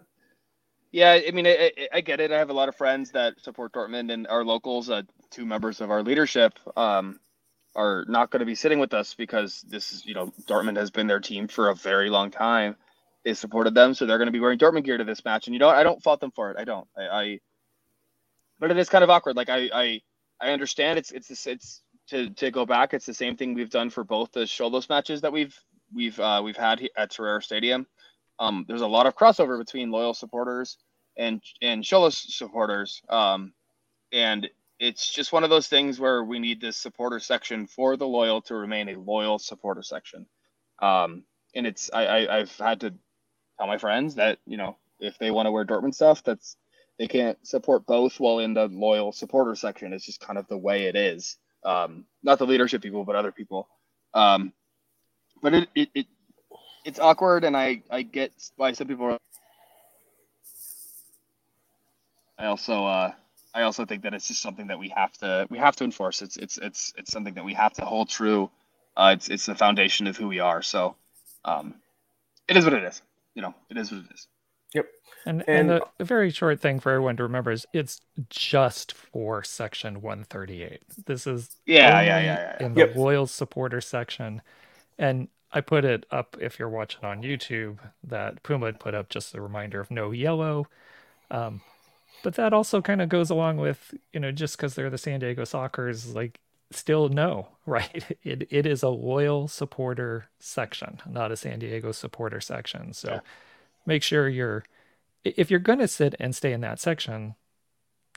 yeah, I mean, I, I, get it. I have a lot of friends that support Dortmund and our locals. Uh, two members of our leadership um, are not going to be sitting with us because this is, you know, Dortmund has been their team for a very long time. They supported them, so they're going to be wearing Dortmund gear to this match. And you know, what? I don't fault them for it. I don't. I, I but it is kind of awkward. Like I, I, I understand it's it's it's to to go back. It's the same thing we've done for both the Xolos matches that we've we've uh, we've had at Torero Stadium. Um, there's a lot of crossover between loyal supporters and and Xolos supporters. Um, and it's just one of those things where we need this supporter section for the loyal to remain a loyal supporter section. Um, and it's I, I I've had to tell my friends that you know if they want to wear Dortmund stuff, that's they can't support both while in the loyal supporter section. It's just kind of the way it is. Um, not the leadership people, but other people. Um, but it, it, it it's awkward, and I I get why some people are. I also uh, I also think that it's just something that we have to we have to enforce. It's it's it's it's something that we have to hold true. Uh, it's it's the foundation of who we are. So, um, it is what it is you know, it is what it is. Yep. And and, and a, very short thing for everyone to remember is it's just for section 138. This is yeah, yeah, yeah, yeah, in the yep. loyal supporter section. And I put it up if you're watching on YouTube that Puma had put up just a reminder of no yellow. Um, but that also kind of goes along with, you know, just because they're the San Diego Sockers, like still no, right? It it is a loyal supporter section, not a San Diego supporter section. So yeah. Make sure you're if you're going to sit and stay in that section,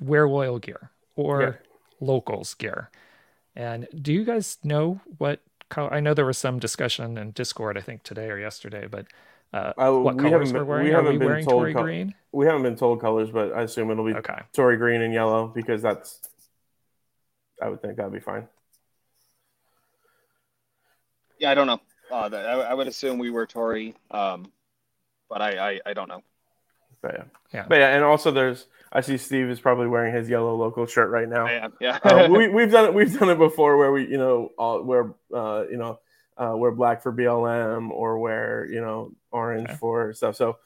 wear loyal gear or yeah. locals gear. And do you guys know what color? I know there was some discussion in Discord, I think today or yesterday, but uh, uh, what we colors we're wearing? We haven't we been wearing told Torey green? We haven't been told colors, but I assume it'll be okay. Torey green and yellow because that's I would think that'd be fine. Yeah, I don't know. Uh, I, I, would assume we were Tory. um, but I, I, I don't know. But yeah. yeah, but yeah, and also there's I see Steve is probably wearing his yellow local shirt right now. I am, yeah. uh, we we've done it we've done it before where we you know all where uh, you know uh, wear black for BLM or wear you know orange Okay. for stuff. So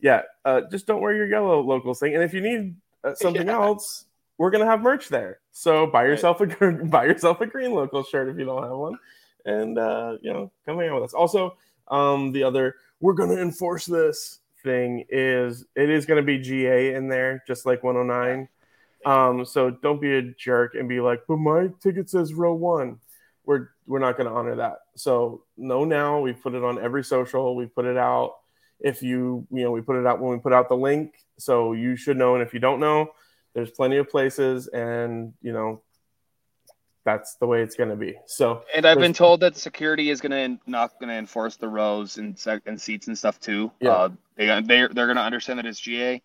yeah, uh, just don't wear your yellow locals thing. And if you need uh, something Yeah. else, we're gonna have merch there. So buy Right. yourself a gr- buy yourself a green local shirt if you don't have one, and uh, you know come hang out with us. Also, um, the other we're gonna enforce this thing is it is gonna be GA in there just like 109. Um, so don't be a jerk and be like, but my ticket says row one. We're we're not going to honor that. So know now. We've put it on every social. We put it out. If you you know we put it out when we put out the link, so you should know. And if you don't know, there's plenty of places, and you know that's the way it's going to be. So And I've been told that security is gonna not gonna enforce the rows and sec- and seats and stuff too. Yeah. Uh, they they're they're gonna understand that it's GA.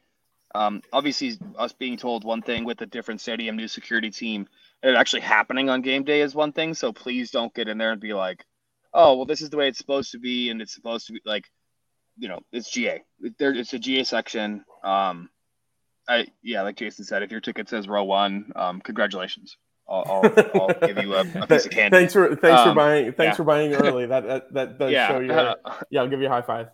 Um, obviously, us being told one thing with a different stadium, new security team, and it actually happening on game day is one thing. So please don't get in there and be like, "Oh, well, this is the way it's supposed to be," and it's supposed to be like, you know, it's GA. There, it's a GA section. Um, I yeah, like Jason said, if your ticket says row one, um, congratulations. I'll, I'll, I'll give you a, a piece of candy. thanks for thanks for Um, buying thanks yeah. for buying early. That that, that does yeah, show you. uh, yeah, I'll give you a high five.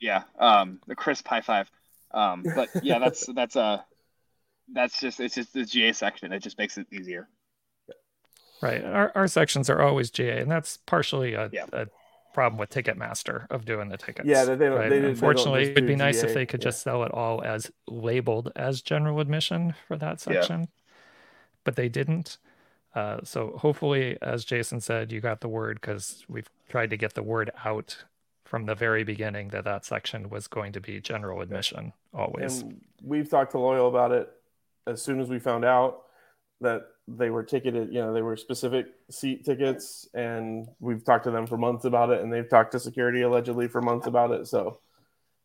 yeah. Um, the crisp high five. Um, but yeah, that's that's a that's just it's just the GA section. It just makes it easier. Right. Our, our sections are always GA, and that's partially a, Yeah. a problem with Ticketmaster of doing the tickets. Yeah, they don't- right? they- they don't Unfortunately, it would do be nice if they could yeah. just sell it all as labeled as general admission for that Yeah. section, but they didn't. Uh, so hopefully, as Jason said, you got the word because we've tried to get the word out from the very beginning that that section was going to be general admission always. And we've talked to Loyal about it as soon as we found out that they were ticketed, you know, they were specific seat tickets, and we've talked to them for months about it, and they've talked to security allegedly for months about it. So,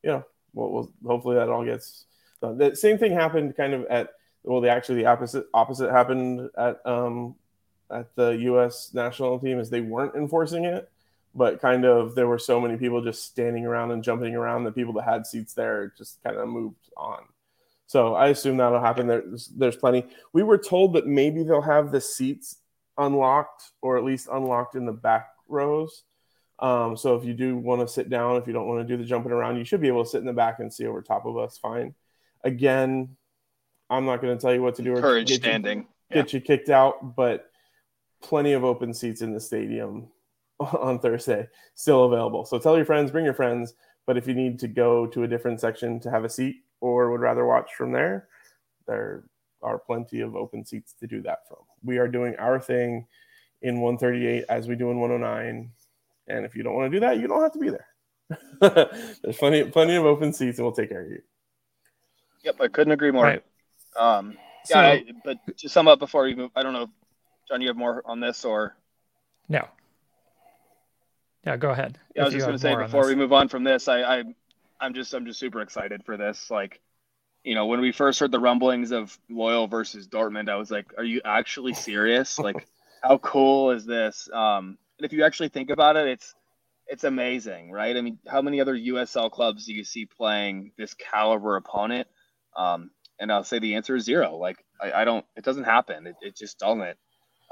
you know, we'll, we'll hopefully that all gets done. The same thing happened kind of at well, the actually the opposite opposite happened at um at the U.S. national team is they weren't enforcing it, but kind of there were so many people just standing around and jumping around that people that had seats there just kind of moved on. So I assume that'll happen. There's there's plenty. We were told that maybe they'll have the seats unlocked or at least unlocked in the back rows. Um, so if you do want to sit down, if you don't want to do the jumping around, you should be able to sit in the back and see over top of us. Fine. Again, I'm not going to tell you what to do or Courage get you- standing. get you kicked out, but plenty of open seats in the stadium on Thursday still available. So tell your friends, bring your friends. But if you need to go to a different section to have a seat or would rather watch from there, there are plenty of open seats to do that from. We are doing our thing in 138 as we do in 109. And if you don't want to do that, you don't have to be there. There's plenty, plenty of open seats, and we'll take care of you. Yep, I couldn't agree more. Right. Um, So, yeah, I, but to sum up before we move, I don't know, John, you have more on this or? no. Yeah, go ahead. Yeah, I was just gonna say before we move on from this, I, I, I'm just, I'm just super excited for this. Like, you know, when we first heard the rumblings of Loyal versus Dortmund, I was like, are you actually serious? like, how cool is this? Um, and if you actually think about it, it's, it's amazing, right? I mean, how many other USL clubs do you see playing this caliber opponent? Um, and I'll say the answer is zero. Like, I, I don't, it doesn't happen. It, it just doesn't.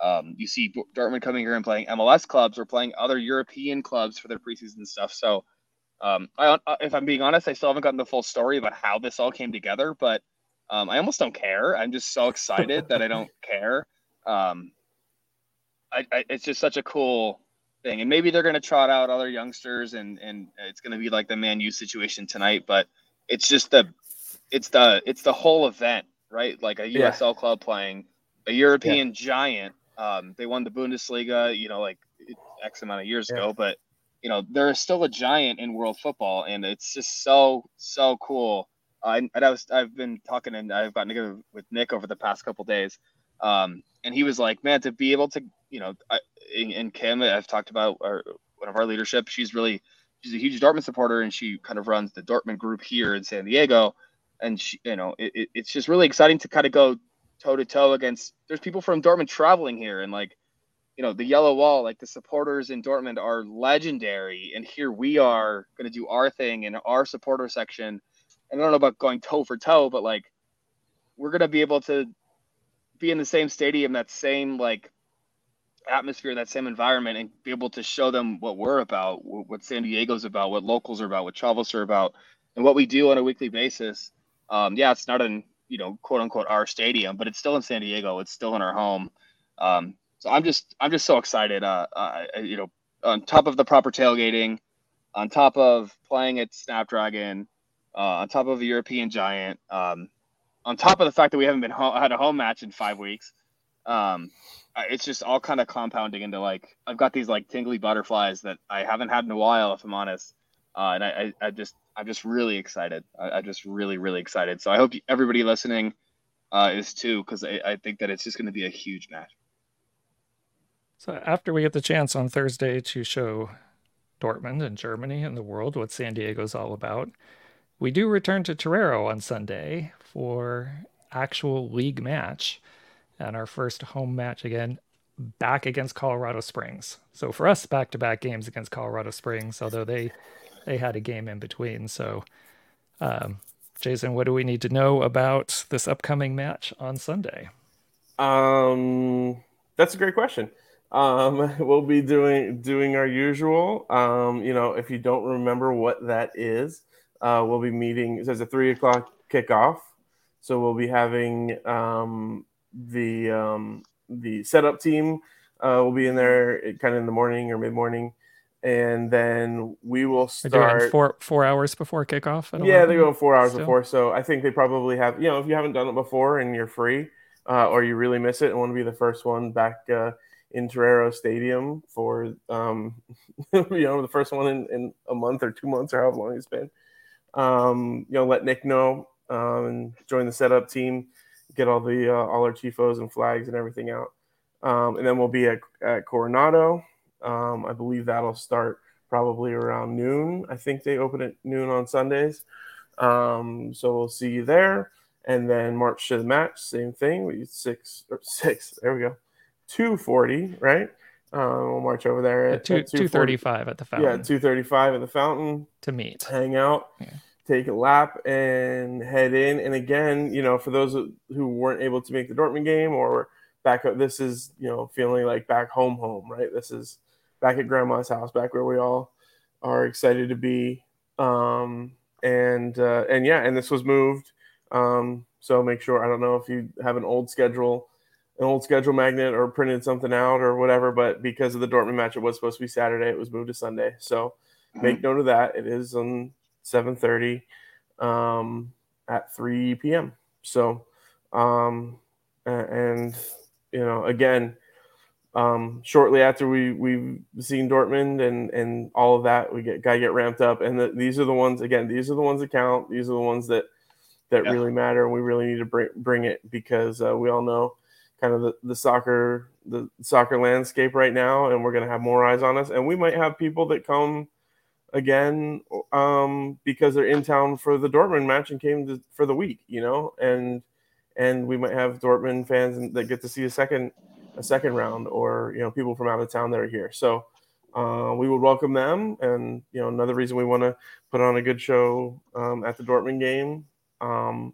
Um, you see Dortmund coming here and playing MLS clubs or playing other European clubs for their preseason stuff. So, um, I, if I'm being honest, I still haven't gotten the full story about how this all came together, but um, I almost don't care. I'm just so excited that I don't care. Um, I, I, it's just such a cool thing, and maybe they're going to trot out other youngsters, and and it's going to be like the Man U situation tonight. But it's just the, it's the it's the whole event, right? Like a Yeah. USL club playing a European giant. Um, they won the Bundesliga, you know, like X amount of years Yeah. ago, but you know they're still a giant in world football, and it's just so so cool. Uh, and, I was I've been talking and I've gotten together with Nick over the past couple days, um, and he was like, man, to be able to, you know, I, and and Kim, I've talked about our, one of our leadership. She's really she's a huge Dortmund supporter, and she kind of runs the Dortmund group here in San Diego, and she, you know, it, it, it's just really exciting to kind of go toe to toe against. There's people from Dortmund traveling here, and like you know the yellow wall like the supporters in dortmund are legendary and here we are going to do our thing in our supporter section and i don't know about going toe for toe but like we're going to be able to be in the same stadium that same like atmosphere, that same environment, and be able to show them what we're about, what San Diego's about, what locals are about, what Chavos are about, and what we do on a weekly basis. Um, yeah, it's not in you know quote unquote our stadium, but it's still in San Diego. It's still in our home. Um, so I'm just I'm just so excited. Uh, uh, you know, on top of the proper tailgating, on top of playing at Snapdragon, uh, on top of a European Giant, um, on top of the fact that we haven't been had a home match in five weeks. Um, it's just all kind of compounding into like I've got these like tingly butterflies that I haven't had in a while, if I'm honest. Uh, and I, I, I, just I'm just really excited. I, am just really really excited. So I hope everybody listening uh, is too, because I, I think that it's just going to be a huge match. So after we get the chance on Thursday to show Dortmund and Germany and the world what San Diego's all about, we do return to Torero on Sunday for actual league match and our first home match again back against Colorado Springs. So for us, back-to-back games against Colorado Springs, although they they had a game in between. So, um, Jason, what do we need to know about this upcoming match on Sunday? Um, that's a great question. Um, we'll be doing doing our usual. Um, you know, if you don't remember what that is, uh, we'll be meeting. Says a three o'clock kickoff, so we'll be having um, the um, the setup team uh, will be in there kind of in the morning or mid morning, and then we will start four four hours before kickoff. Yeah, they go four hours still? before. So I think they probably have. You know, if you haven't done it before and you're free, uh, or you really miss it and want to be the first one back uh, in Torero Stadium for um, you know the first one in, in a month or two months or however long it's been. Um, you know, let Nick know um, and join the setup team get all the uh, all our tifos and flags and everything out. Um, and then we'll be at, at Coronado. Um, I believe that'll start probably around noon. I think they open at noon on Sundays. Um, so we'll see you there. And then march to the match, same thing. We six or six. There we go. Two forty, right? Um, we'll march over there at, two two thirty five at the fountain. Yeah, two thirty five at the fountain to meet, hang out. Yeah take a lap and head in. And again, you know, for those who weren't able to make the Dortmund game or back up, this is, you know, feeling like back home, home, right? This is back at grandma's house, back where we all are excited to be. Um, and, uh, and yeah, and this was moved. Um, so make sure, I don't know if you have an old schedule, an old schedule magnet or printed something out or whatever, but because of the Dortmund match, it was supposed to be Saturday. It was moved to Sunday. So make mm-hmm. note of that. It is on 7:30 um, at 3 p.m. So, um, and you know, again, um, shortly after we we've seen Dortmund and and all of that, we get gotta get ramped up. And the, these are the ones again. These are the ones that count. These are the ones that that yeah. really matter. And we really need to bring bring it because uh, we all know kind of the, the soccer the soccer landscape right now, and we're gonna have more eyes on us. And we might have people that come again um, because they're in town for the Dortmund match and came to, for the week, you know, and and we might have Dortmund fans that get to see a second a second round, or you know, people from out of town that are here. So uh, we would welcome them, and you know, another reason we want to put on a good show um, at the Dortmund game, um,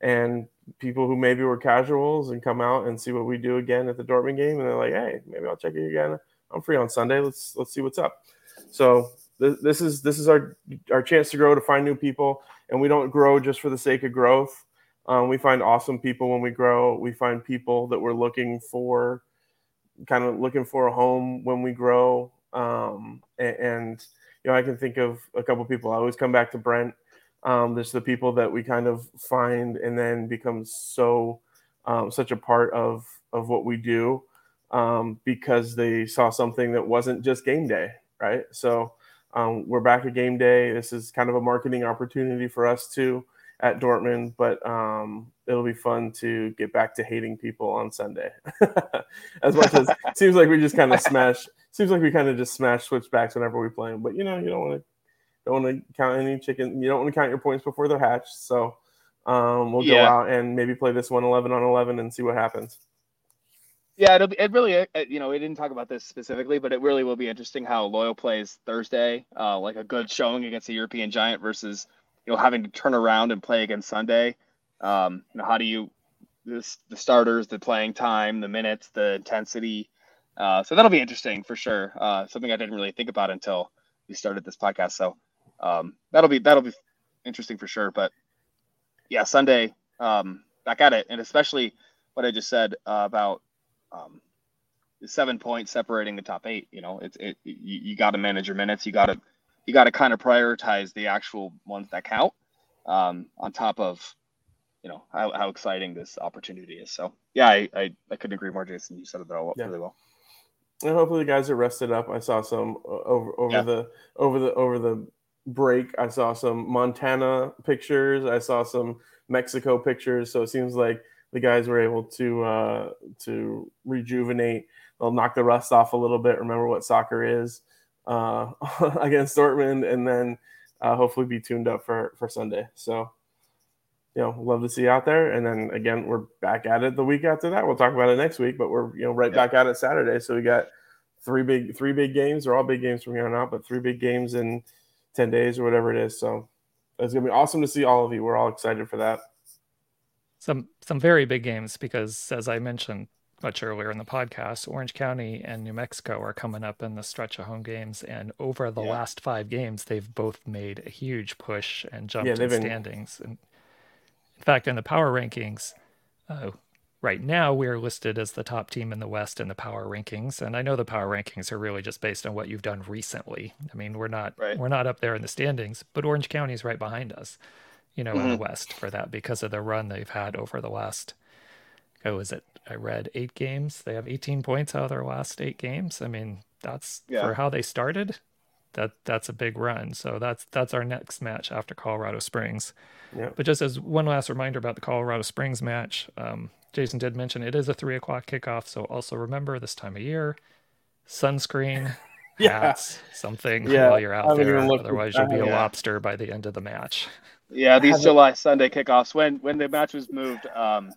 and people who maybe were casuals and come out and see what we do again at the Dortmund game, and they're like, hey, maybe I'll check it again. I'm free on Sunday. Let's let's see what's up. So this is this is our our chance to grow to find new people and we don't grow just for the sake of growth um, we find awesome people when we grow. We find people that we're looking for kind of looking for a home when we grow. Um, and, and, you know i can think of a couple people. I always come back to brent. Um, there's the people that we kind of find and then become so um, such a part of of what we do um, because they saw something that wasn't just game day right? So um, we're back at game day. This is kind of a marketing opportunity for us too at Dortmund, but um, it'll be fun to get back to hating people on Sunday. as much as it seems like we just kind of smash, seems like we kind of just smash switchbacks whenever we play them. But you know, you don't want to don't want to count any chicken. You don't want to count your points before they're hatched. So um, we'll yeah. go out and maybe play this one 11 on 11 and see what happens. Yeah, it'll be, it really, uh, you know, we didn't talk about this specifically, but it really will be interesting how Loyal plays Thursday, uh, like a good showing against a European giant versus, you know, having to turn around and play against Sunday. Um, you know, how do you, this, the starters, the playing time, the minutes, the intensity, Uh, so that'll be interesting for sure. Uh, something I didn't really think about until we started this podcast. So um, that'll be that'll be interesting for sure. But yeah, Sunday um, back at it, and especially what I just said uh, about um, the seven points separating the top eight. You know, it's it you, you got to manage your minutes. You got to you got to kind of prioritize the actual ones that count um, on top of you know how, how exciting this opportunity is. So yeah, I, I, I couldn't agree more, Jason. You said it all Yeah. really well. And hopefully the guys are rested up. I saw some uh, over over Yeah. the over the over the break. I saw some Montana pictures. I saw some Mexico pictures. So it seems like the guys were able to uh, to rejuvenate. They'll knock the rust off a little bit. Remember what soccer is uh, against Dortmund, and then uh, hopefully be tuned up for for Sunday. So you know, love to see you out there. And then again, we're back at it the week after that. We'll talk about it next week, but we're you know right Yeah. back at it Saturday. So we got three big three big games. They're all big games from here on out, but three big games in ten days or whatever it is. So it's gonna be awesome to see all of you. We're all excited for that. some some very big games because as I mentioned much earlier in the podcast, Orange County and New Mexico are coming up in the stretch of home games, and over the Yeah. last five games, they've both made a huge push and jumped Yeah, in been- standings. And in fact, in the power rankings, uh, right now we are listed as the top team in the West in the power rankings, and I know the power rankings are really just based on what you've done recently. I mean, we're not Right. we're not up there in the standings, but Orange County is right behind us you know, in the West for that because of the run they've had over the last. Oh, is it? I read eight games. They have 18 points out of their last eight games. I mean, that's Yeah. for how they started. That that's a big run. So that's that's our next match after Colorado Springs. Yeah. But just as one last reminder about the Colorado Springs match, um, Jason did mention it is a three o'clock kickoff. So also remember this time of year, sunscreen, Yeah. hats, something Yeah, while you're out haven't there. even Otherwise, you'll be a haven't- lobster by the end of the match. Yeah, these July Sunday kickoffs. When when the match was moved, um,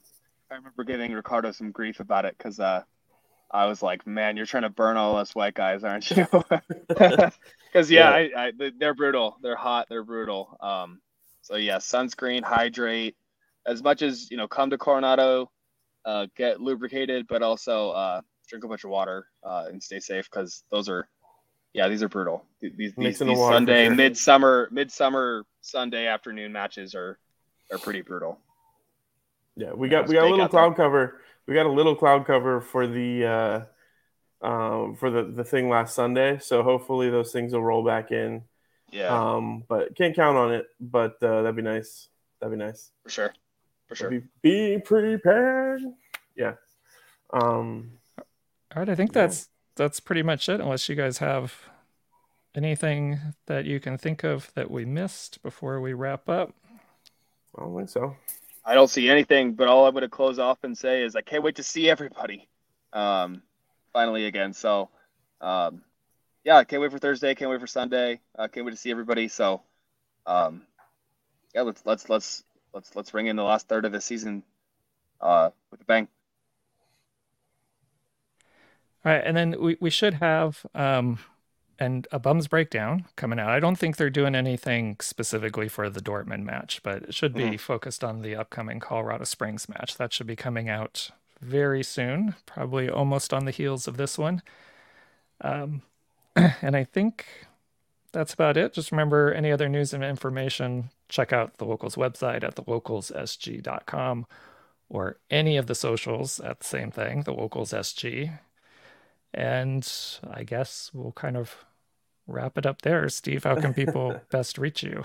I remember giving Ricardo some grief about it because uh, I was like, "Man, you're trying to burn all us white guys, aren't you?" Because yeah, I, I, they- they're brutal. They're hot. They're brutal. Um, so yeah, sunscreen, hydrate, as much as you know. Come to Coronado, uh, get lubricated, but also uh, drink a bunch of water uh, and stay safe because those are, yeah, these are brutal. These these, these the Sunday midsummer midsummer Sunday afternoon matches are are pretty brutal. Yeah, we got we got a little out there. cloud cover. We got a little cloud cover for the uh, um, for the the thing last Sunday. So hopefully those things will roll back in. Yeah, Um, but can't count on it. But uh, that'd be nice. That'd be nice. for sure, for sure. Be, be prepared. Yeah. Um, All right, I think Yeah. that's that's pretty much it. Unless you guys have anything that you can think of that we missed before we wrap up. I don't think so. I don't see anything, but all I'm going to close off and say is I can't wait to see everybody. Um, finally again. So, um, yeah, I can't wait for Thursday. Can't wait for Sunday. Uh, can't wait to see everybody. So, um, yeah, let's let's let's let's let's ring in the last third of the season uh, with a bang. All right, and then we, we should have um and a bums breakdown coming out. I don't think they're doing anything specifically for the Dortmund match, but it should be focused on the upcoming Colorado Springs match. That should be coming out very soon, probably almost on the heels of this one. Um, and I think that's about it. Just remember any other news and information, check out the locals website at thelocalssg.com or any of the socials at the same thing, the locals SG. And I guess we'll kind of wrap it up there. Steve, how can people best reach you?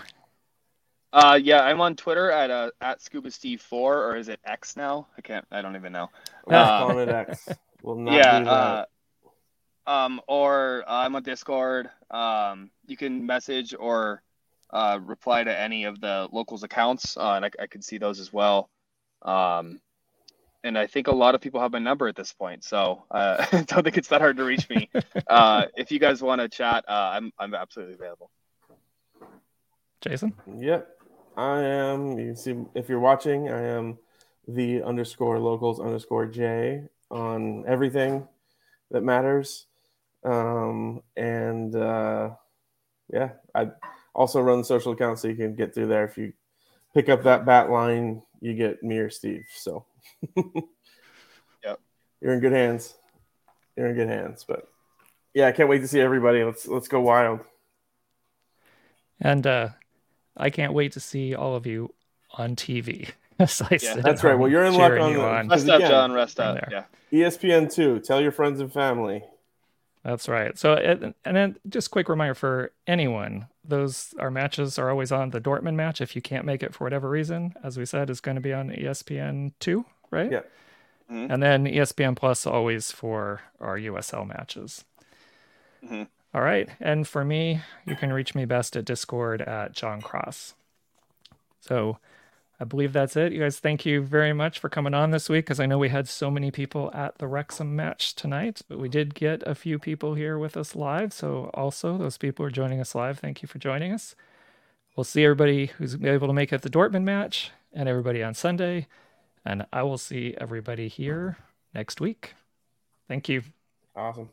Uh, yeah, I'm on Twitter at uh, at Scuba Steve Four, or is it X now? I can't. I don't even know. We're just Uh, calling it X. We'll not yeah. Uh, um, or uh, I'm on Discord. Um, you can message or uh, reply to any of the locals accounts, uh, and I, I can see those as well. Um, and I think a lot of people have my number at this point, so uh, I don't think it's that hard to reach me. uh, if you guys want to chat, uh, I'm I'm absolutely available. Jason? Yep. I am. You can see if you're watching, I am the underscore locals underscore J on everything that matters. Um, and uh, yeah, I also run social accounts so you can get through there. If you pick up that bat line, you get me or Steve. So Yep. you're in good hands. you're in good hands. But yeah, I can't wait to see everybody. Let's let's go wild. And uh, I can't wait to see all of you on TV. As I Yeah, That's right. Well, you're in luck on you the- on. Because Rest up, John. Rest up. there. Yeah. ESPN two. Tell your friends and family. That's right. So, and and then just quick reminder for anyone: those our matches are always on. The Dortmund match, if you can't make it for whatever reason, as we said, is going to be on ESPN two, right? Yeah. Mhm. And then ESPN Plus always for our USL matches. Mhm. All right. And for me, you can reach me best at Discord at John Cross. So I believe that's it. You guys, thank you very much for coming on this week because I know we had so many people at the Wrexham match tonight, but we did get a few people here with us live. So also, those people are joining us live, thank you for joining us. We'll see everybody who's able to make it the Dortmund match and everybody on Sunday. And I will see everybody here next week. Thank you. Awesome.